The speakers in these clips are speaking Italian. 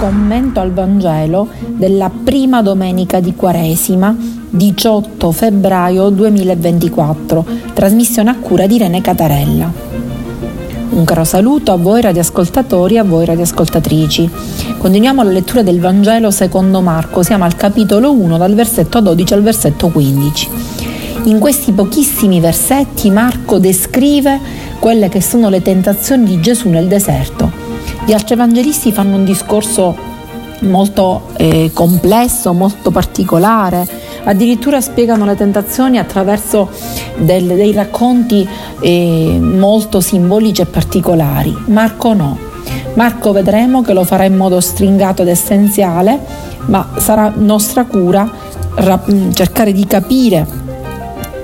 commento al Vangelo della prima domenica di Quaresima, 18 febbraio 2024, trasmissione a cura di Irene Catarella. Un caro saluto a voi radioascoltatori e a voi radioascoltatrici. Continuiamo la lettura del Vangelo secondo Marco, siamo al capitolo 1 dal versetto 12 al versetto 15. In questi pochissimi versetti Marco descrive quelle che sono le tentazioni di Gesù nel deserto gli altri evangelisti fanno un discorso molto eh, complesso, molto particolare, addirittura spiegano le tentazioni attraverso del, dei racconti eh, molto simbolici e particolari. Marco no. Marco vedremo che lo farà in modo stringato ed essenziale, ma sarà nostra cura cercare di capire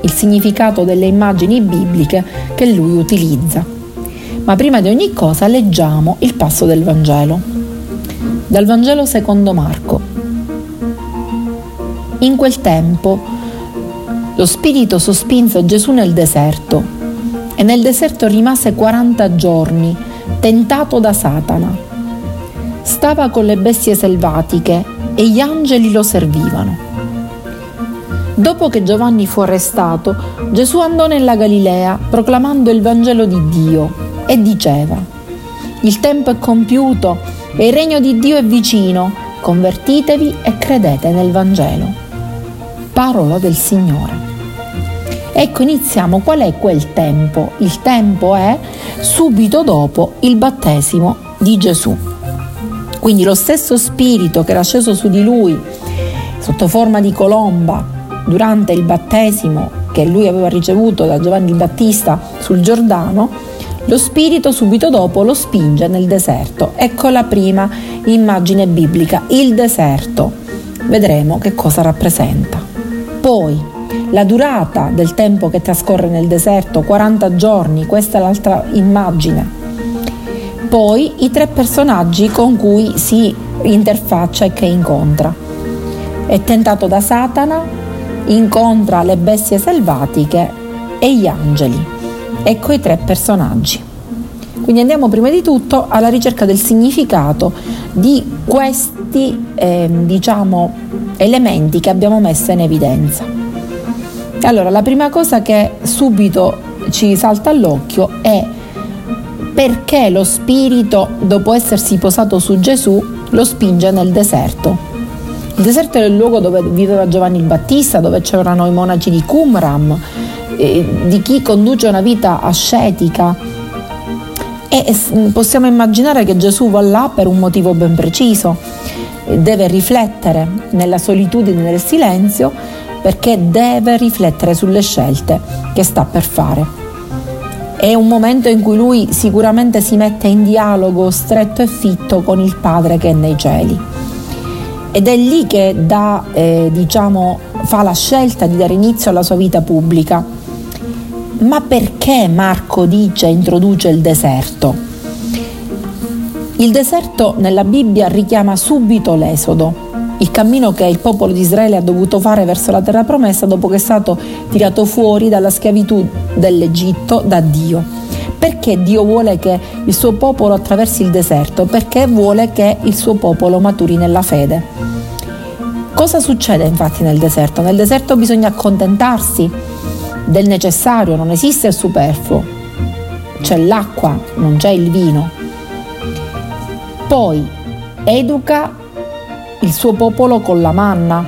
il significato delle immagini bibliche che lui utilizza. Ma prima di ogni cosa leggiamo il passo del Vangelo. Dal Vangelo secondo Marco. In quel tempo lo Spirito sospinse Gesù nel deserto e nel deserto rimase 40 giorni, tentato da Satana. Stava con le bestie selvatiche e gli angeli lo servivano. Dopo che Giovanni fu arrestato, Gesù andò nella Galilea proclamando il Vangelo di Dio e diceva, il tempo è compiuto e il regno di Dio è vicino, convertitevi e credete nel Vangelo. Parola del Signore. Ecco, iniziamo. Qual è quel tempo? Il tempo è subito dopo il battesimo di Gesù. Quindi lo stesso spirito che era sceso su di lui sotto forma di colomba durante il battesimo che lui aveva ricevuto da Giovanni Battista sul Giordano, lo spirito subito dopo lo spinge nel deserto. Ecco la prima immagine biblica, il deserto. Vedremo che cosa rappresenta. Poi la durata del tempo che trascorre nel deserto, 40 giorni, questa è l'altra immagine. Poi i tre personaggi con cui si interfaccia e che incontra. È tentato da Satana, incontra le bestie selvatiche e gli angeli. Ecco i tre personaggi. Quindi andiamo prima di tutto alla ricerca del significato di questi eh, diciamo, elementi che abbiamo messo in evidenza. Allora, la prima cosa che subito ci salta all'occhio è perché lo spirito, dopo essersi posato su Gesù, lo spinge nel deserto. Il deserto era il luogo dove viveva Giovanni il Battista, dove c'erano i monaci di Qumram, di chi conduce una vita ascetica e possiamo immaginare che Gesù va là per un motivo ben preciso, deve riflettere nella solitudine nel silenzio perché deve riflettere sulle scelte che sta per fare. È un momento in cui lui sicuramente si mette in dialogo stretto e fitto con il Padre che è nei cieli. Ed è lì che dà, eh, diciamo, fa la scelta di dare inizio alla sua vita pubblica ma perché Marco dice introduce il deserto? Il deserto nella Bibbia richiama subito l'esodo, il cammino che il popolo di Israele ha dovuto fare verso la terra promessa dopo che è stato tirato fuori dalla schiavitù dell'Egitto da Dio. Perché Dio vuole che il suo popolo attraversi il deserto? Perché vuole che il suo popolo maturi nella fede. Cosa succede infatti nel deserto? Nel deserto bisogna accontentarsi del necessario, non esiste il superfluo, c'è l'acqua, non c'è il vino. Poi educa il suo popolo con la manna,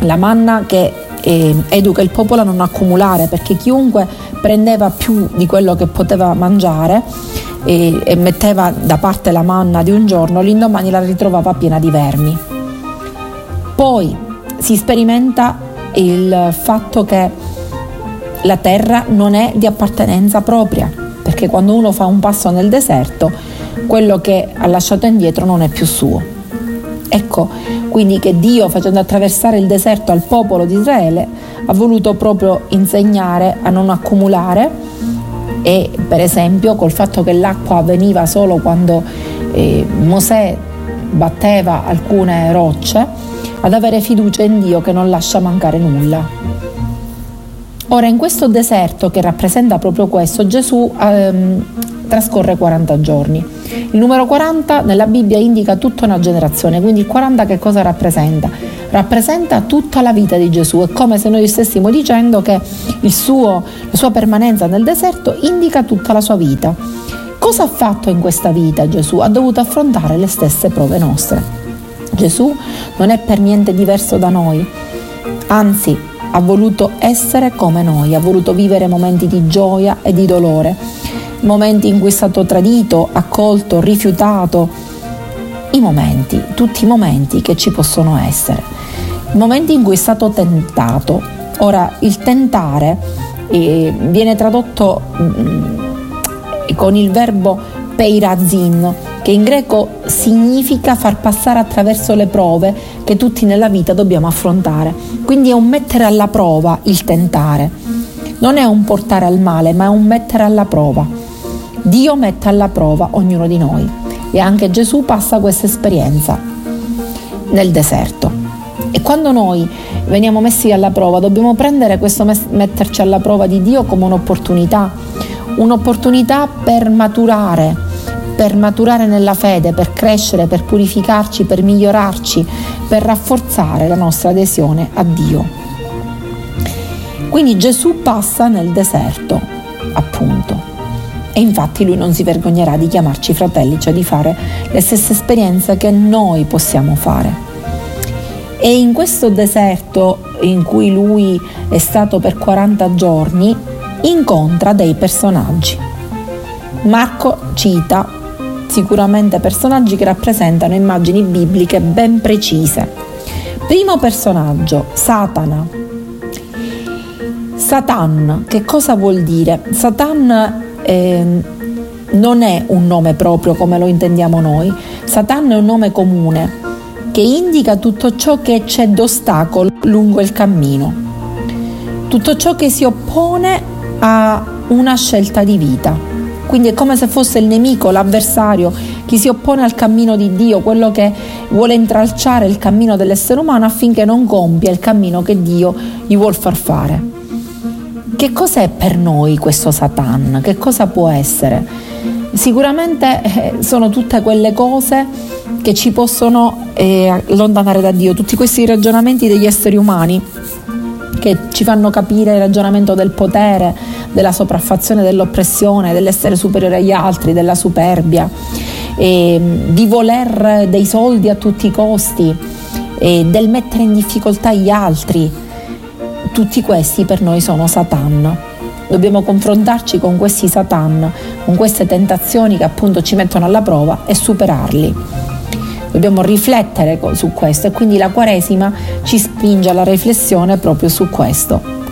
la manna che eh, educa il popolo a non accumulare perché chiunque prendeva più di quello che poteva mangiare e, e metteva da parte la manna di un giorno, l'indomani la ritrovava piena di vermi. Poi si sperimenta il fatto che la terra non è di appartenenza propria, perché quando uno fa un passo nel deserto, quello che ha lasciato indietro non è più suo. Ecco, quindi che Dio, facendo attraversare il deserto al popolo di Israele, ha voluto proprio insegnare a non accumulare e per esempio col fatto che l'acqua veniva solo quando eh, Mosè batteva alcune rocce, ad avere fiducia in Dio che non lascia mancare nulla. Ora, in questo deserto che rappresenta proprio questo, Gesù ehm, trascorre 40 giorni. Il numero 40 nella Bibbia indica tutta una generazione, quindi il 40 che cosa rappresenta? Rappresenta tutta la vita di Gesù, è come se noi stessimo dicendo che suo, la sua permanenza nel deserto indica tutta la sua vita. Cosa ha fatto in questa vita Gesù? Ha dovuto affrontare le stesse prove nostre. Gesù non è per niente diverso da noi, anzi ha voluto essere come noi, ha voluto vivere momenti di gioia e di dolore, momenti in cui è stato tradito, accolto, rifiutato, i momenti, tutti i momenti che ci possono essere, momenti in cui è stato tentato. Ora, il tentare eh, viene tradotto mm, con il verbo peirazin, che in greco significa far passare attraverso le prove che tutti nella vita dobbiamo affrontare. Quindi è un mettere alla prova il tentare. Non è un portare al male, ma è un mettere alla prova. Dio mette alla prova ognuno di noi e anche Gesù passa questa esperienza nel deserto. E quando noi veniamo messi alla prova, dobbiamo prendere questo metterci alla prova di Dio come un'opportunità, un'opportunità per maturare, per maturare nella fede, per crescere, per purificarci, per migliorarci, per rafforzare la nostra adesione a Dio. Quindi Gesù passa nel deserto, appunto. E infatti lui non si vergognerà di chiamarci fratelli, cioè di fare le stesse esperienze che noi possiamo fare. E in questo deserto in cui lui è stato per 40 giorni, incontra dei personaggi. Marco cita sicuramente personaggi che rappresentano immagini bibliche ben precise. Primo personaggio, Satana. Satan, che cosa vuol dire? Satan eh, non è un nome proprio come lo intendiamo noi, Satan è un nome comune che indica tutto ciò che c'è d'ostacolo lungo il cammino, tutto ciò che si oppone a una scelta di vita. Quindi è come se fosse il nemico, l'avversario, chi si oppone al cammino di Dio, quello che vuole intralciare il cammino dell'essere umano affinché non compia il cammino che Dio gli vuol far fare. Che cos'è per noi questo Satan? Che cosa può essere? Sicuramente eh, sono tutte quelle cose che ci possono eh, allontanare da Dio, tutti questi ragionamenti degli esseri umani che ci fanno capire il ragionamento del potere, della sopraffazione, dell'oppressione, dell'essere superiore agli altri, della superbia, di voler dei soldi a tutti i costi, del mettere in difficoltà gli altri. Tutti questi per noi sono Satan. Dobbiamo confrontarci con questi Satan, con queste tentazioni che appunto ci mettono alla prova e superarli dobbiamo riflettere su questo e quindi la Quaresima ci spinge alla riflessione proprio su questo.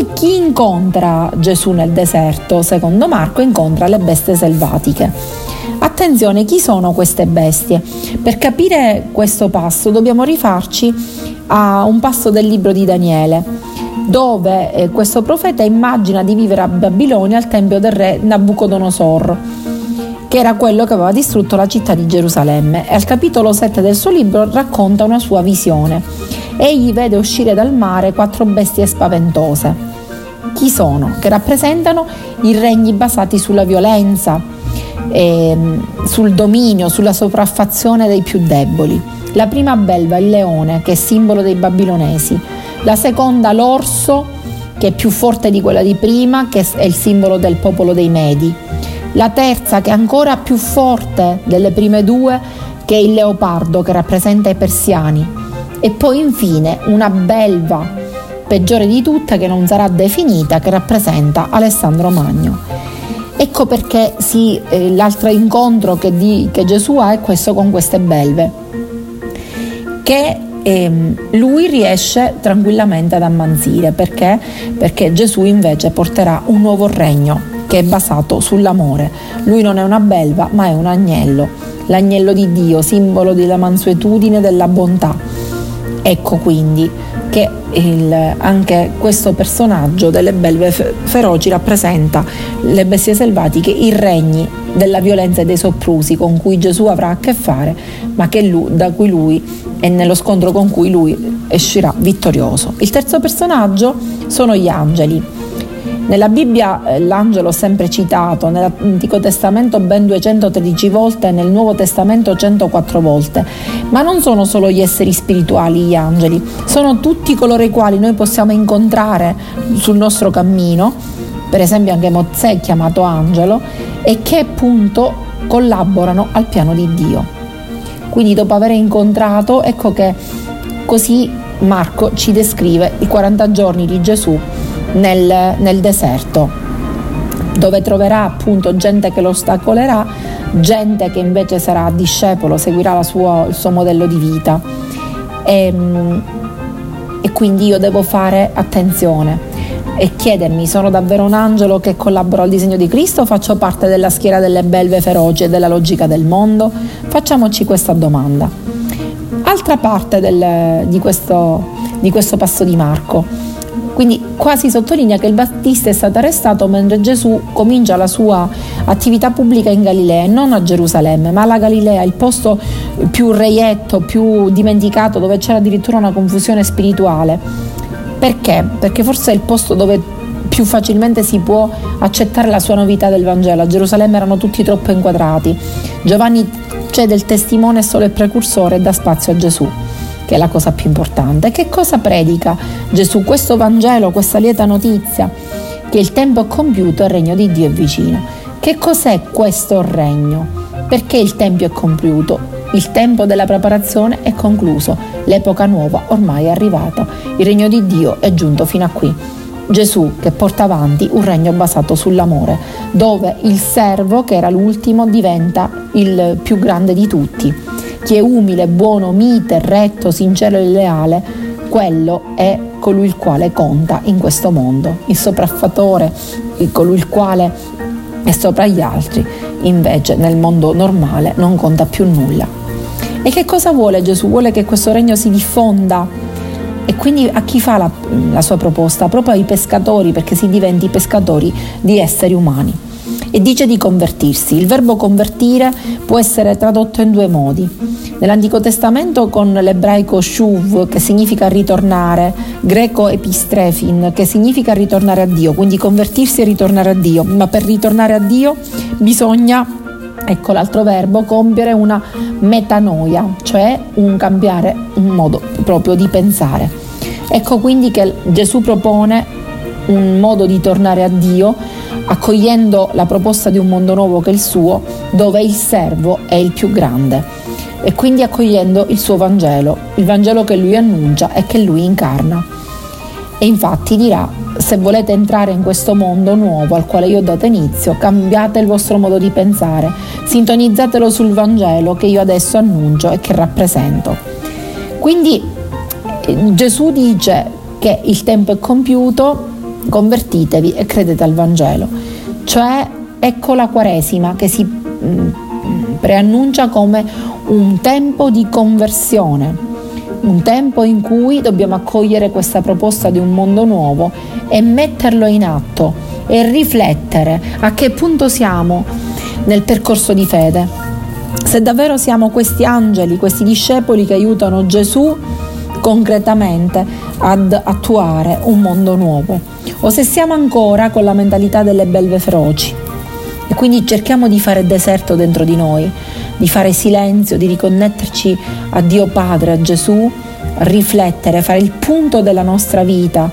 Poi chi incontra Gesù nel deserto, secondo Marco, incontra le bestie selvatiche. Attenzione, chi sono queste bestie? Per capire questo passo dobbiamo rifarci a un passo del libro di Daniele, dove eh, questo profeta immagina di vivere a Babilonia al tempio del re Nabucodonosor che era quello che aveva distrutto la città di Gerusalemme e al capitolo 7 del suo libro racconta una sua visione. Egli vede uscire dal mare quattro bestie spaventose. Chi sono? Che rappresentano i regni basati sulla violenza, eh, sul dominio, sulla sopraffazione dei più deboli. La prima belva il leone, che è simbolo dei babilonesi. La seconda l'orso, che è più forte di quella di prima, che è il simbolo del popolo dei Medi la terza che è ancora più forte delle prime due che è il leopardo che rappresenta i persiani e poi infine una belva peggiore di tutte che non sarà definita che rappresenta Alessandro Magno. Ecco perché sì, eh, l'altro incontro che, di, che, Gesù ha è questo con queste belve, che ehm, lui riesce tranquillamente ad ammanzire, perché? Perché Gesù invece porterà un nuovo regno che è basato sull'amore. Lui non è una belva, ma è un agnello, l'agnello di Dio, simbolo della mansuetudine e della bontà. Ecco quindi che il, anche questo personaggio delle belve feroci rappresenta le bestie selvatiche, i regni della violenza e dei soprusi con cui Gesù avrà a che fare, ma lui, da cui lui e nello scontro con cui lui uscirà vittorioso. Il terzo personaggio sono gli angeli Nella Bibbia eh, l'angelo sempre citato, nell'Antico Testamento ben 213 volte, nel Nuovo Testamento 104 volte, ma non sono solo gli esseri spirituali gli angeli, sono tutti coloro i quali noi possiamo incontrare sul nostro cammino, per esempio anche Mozè è chiamato angelo, e che appunto collaborano al piano di Dio. Quindi dopo aver incontrato, ecco che così Marco ci descrive i 40 giorni di Gesù nel, nel deserto, dove troverà appunto gente che lo ostacolerà, gente che invece sarà discepolo, seguirà sua, il suo modello di vita. E, ehm, e quindi io devo fare attenzione e chiedermi sono davvero un angelo che collabora al disegno di Cristo o faccio parte della schiera delle belve feroci e della logica del mondo? Facciamoci questa domanda. Altra parte del, di, questo, di questo passo di Marco. Quindi quasi sottolinea che il Battista è stato arrestato mentre Gesù comincia la sua attività pubblica in Galilea, non a Gerusalemme, ma alla Galilea, il posto più reietto, più dimenticato, dove c'era addirittura una confusione spirituale. Perché? Perché forse è il posto dove più facilmente si può accettare la sua novità del Vangelo. A Gerusalemme erano tutti troppo inquadrati. Giovanni cede il testimone solo il precursore e dà spazio a Gesù che è la cosa più importante. Che cosa predica Gesù? Questo Vangelo, questa lieta notizia, che il tempo è compiuto e il regno di Dio è vicino. Che cos'è questo regno? Perché il tempo è compiuto? Il tempo della preparazione è concluso, l'epoca nuova ormai è arrivata, il regno di Dio è giunto fino a qui. Gesù che porta avanti un regno basato sull'amore, dove il servo, che era l'ultimo, diventa il più grande di tutti chi è umile, buono, mite, retto, sincero e leale, quello è colui il quale conta in questo mondo. Il sopraffattore, colui il quale è sopra gli altri, invece nel mondo normale non conta più nulla. E che cosa vuole Gesù? Vuole che questo regno si diffonda. E quindi a chi fa la, la sua proposta? Proprio ai pescatori, perché si diventi pescatori di esseri umani e dice di convertirsi. Il verbo convertire può essere tradotto in due modi. Nell'Antico Testamento con l'ebraico shuv che significa ritornare, greco epistrefin che significa ritornare a Dio, quindi convertirsi e ritornare a Dio, ma per ritornare a Dio bisogna ecco l'altro verbo, compiere una metanoia, cioè un cambiare un modo proprio di pensare. Ecco quindi che Gesù propone un modo di tornare a Dio accogliendo la proposta di un mondo nuovo che è il suo, dove il servo è il più grande e quindi accogliendo il suo Vangelo, il Vangelo che lui annuncia e che lui incarna. E infatti dirà, se volete entrare in questo mondo nuovo al quale io ho dato inizio, cambiate il vostro modo di pensare, sintonizzatelo sul Vangelo che io adesso annuncio e che rappresento. Quindi eh, Gesù dice che il tempo è compiuto, convertitevi e credete al Vangelo. Cioè ecco la Quaresima che si mm, preannuncia come un tempo di conversione, un tempo in cui dobbiamo accogliere questa proposta di un mondo nuovo e metterlo in atto e riflettere a che punto siamo nel percorso di fede. Se davvero siamo questi angeli, questi discepoli che aiutano Gesù concretamente ad attuare un mondo nuovo o se siamo ancora con la mentalità delle belve feroci. E quindi cerchiamo di fare deserto dentro di noi, di fare silenzio, di riconnetterci a Dio Padre, a Gesù, riflettere, fare il punto della nostra vita,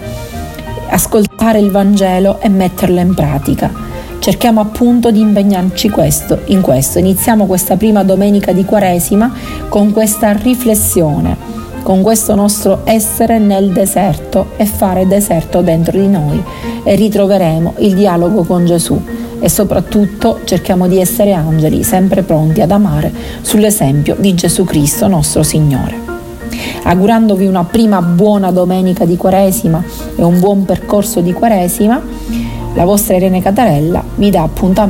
ascoltare il Vangelo e metterlo in pratica. Cerchiamo appunto di impegnarci questo, in questo. Iniziamo questa prima domenica di Quaresima con questa riflessione con questo nostro essere nel deserto e fare deserto dentro di noi. E ritroveremo il dialogo con Gesù. E soprattutto cerchiamo di essere angeli sempre pronti ad amare sull'esempio di Gesù Cristo nostro Signore. Augurandovi una prima buona domenica di Quaresima e un buon percorso di Quaresima, la vostra Irene Catarella vi dà appuntamento